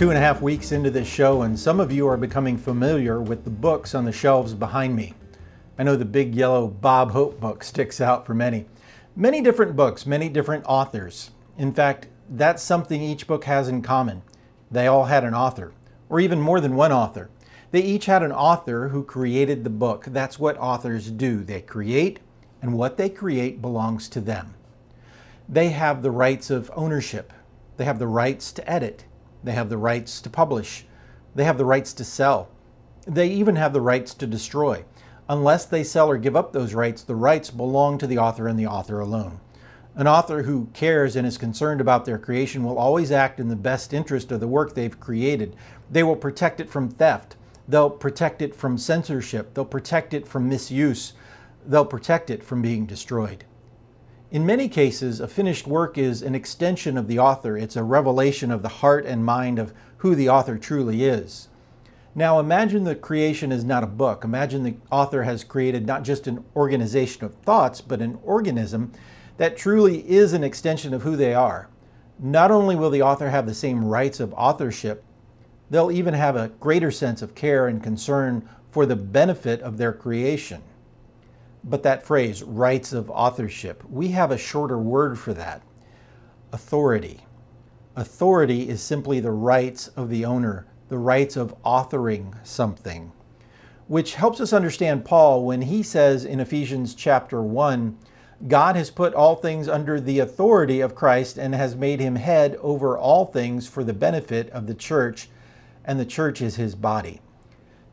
two and a half weeks into this show, and some of you are becoming familiar with the books on the shelves behind me. I know the big yellow Bob Hope book sticks out for many. Many different books, many different authors. In fact, that's something each book has in common. They all had an author, or even more than one author. They each had an author who created the book. That's what authors do. They create, and what they create belongs to them. They have the rights of ownership. They have the rights to edit. They have the rights to publish. They have the rights to sell. They even have the rights to destroy. Unless they sell or give up those rights, the rights belong to the author and the author alone. An author who cares and is concerned about their creation will always act in the best interest of the work they've created. They will protect it from theft. They'll protect it from censorship. They'll protect it from misuse. They'll protect it from being destroyed. In many cases, a finished work is an extension of the author. It's a revelation of the heart and mind of who the author truly is. Now, imagine the creation is not a book. Imagine the author has created not just an organization of thoughts, but an organism that truly is an extension of who they are. Not only will the author have the same rights of authorship, they'll even have a greater sense of care and concern for the benefit of their creation. But that phrase, rights of authorship, we have a shorter word for that authority. Authority is simply the rights of the owner, the rights of authoring something, which helps us understand Paul when he says in Ephesians chapter 1 God has put all things under the authority of Christ and has made him head over all things for the benefit of the church, and the church is his body.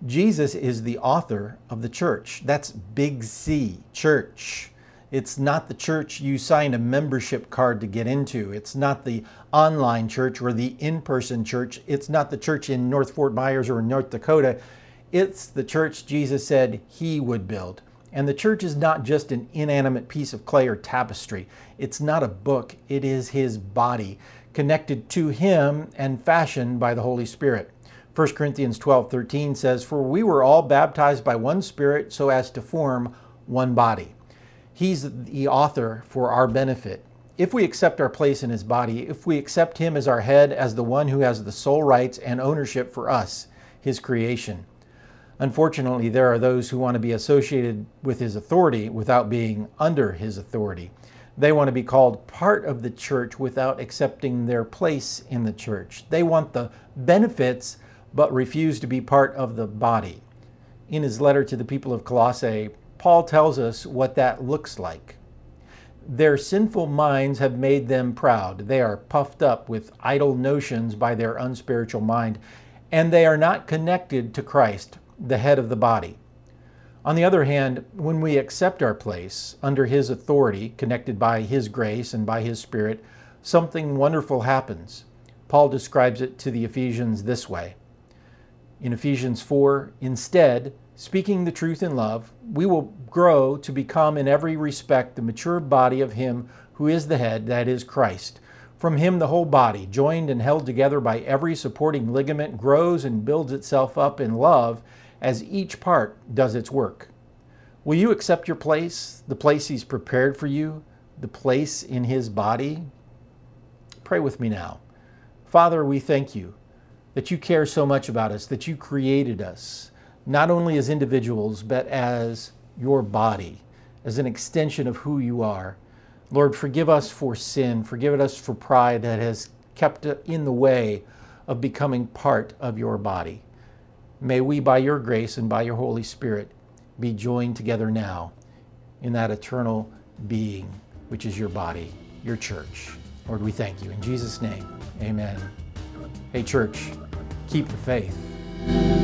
Jesus is the author of the church. That's big C, church. It's not the church you sign a membership card to get into. It's not the online church or the in person church. It's not the church in North Fort Myers or North Dakota. It's the church Jesus said he would build. And the church is not just an inanimate piece of clay or tapestry. It's not a book. It is his body, connected to him and fashioned by the Holy Spirit. 1 Corinthians 12 13 says, For we were all baptized by one Spirit so as to form one body. He's the author for our benefit. If we accept our place in His body, if we accept Him as our head, as the one who has the sole rights and ownership for us, His creation. Unfortunately, there are those who want to be associated with His authority without being under His authority. They want to be called part of the church without accepting their place in the church. They want the benefits but refuse to be part of the body. In his letter to the people of Colossae, Paul tells us what that looks like. Their sinful minds have made them proud. They are puffed up with idle notions by their unspiritual mind, and they are not connected to Christ, the head of the body. On the other hand, when we accept our place under His authority, connected by His grace and by His Spirit, something wonderful happens. Paul describes it to the Ephesians this way in Ephesians 4, instead, speaking the truth in love, we will grow to become in every respect the mature body of Him who is the head, that is Christ. From Him, the whole body, joined and held together by every supporting ligament, grows and builds itself up in love as each part does its work. Will you accept your place, the place He's prepared for you, the place in His body? Pray with me now. Father, we thank you that you care so much about us, that you created us, not only as individuals, but as your body, as an extension of who you are. Lord, forgive us for sin, forgive us for pride that has kept in the way of becoming part of your body. May we, by your grace and by your Holy Spirit, be joined together now in that eternal being, which is your body, your church. Lord, we thank you. In Jesus' name, amen. Hey, church keep the faith.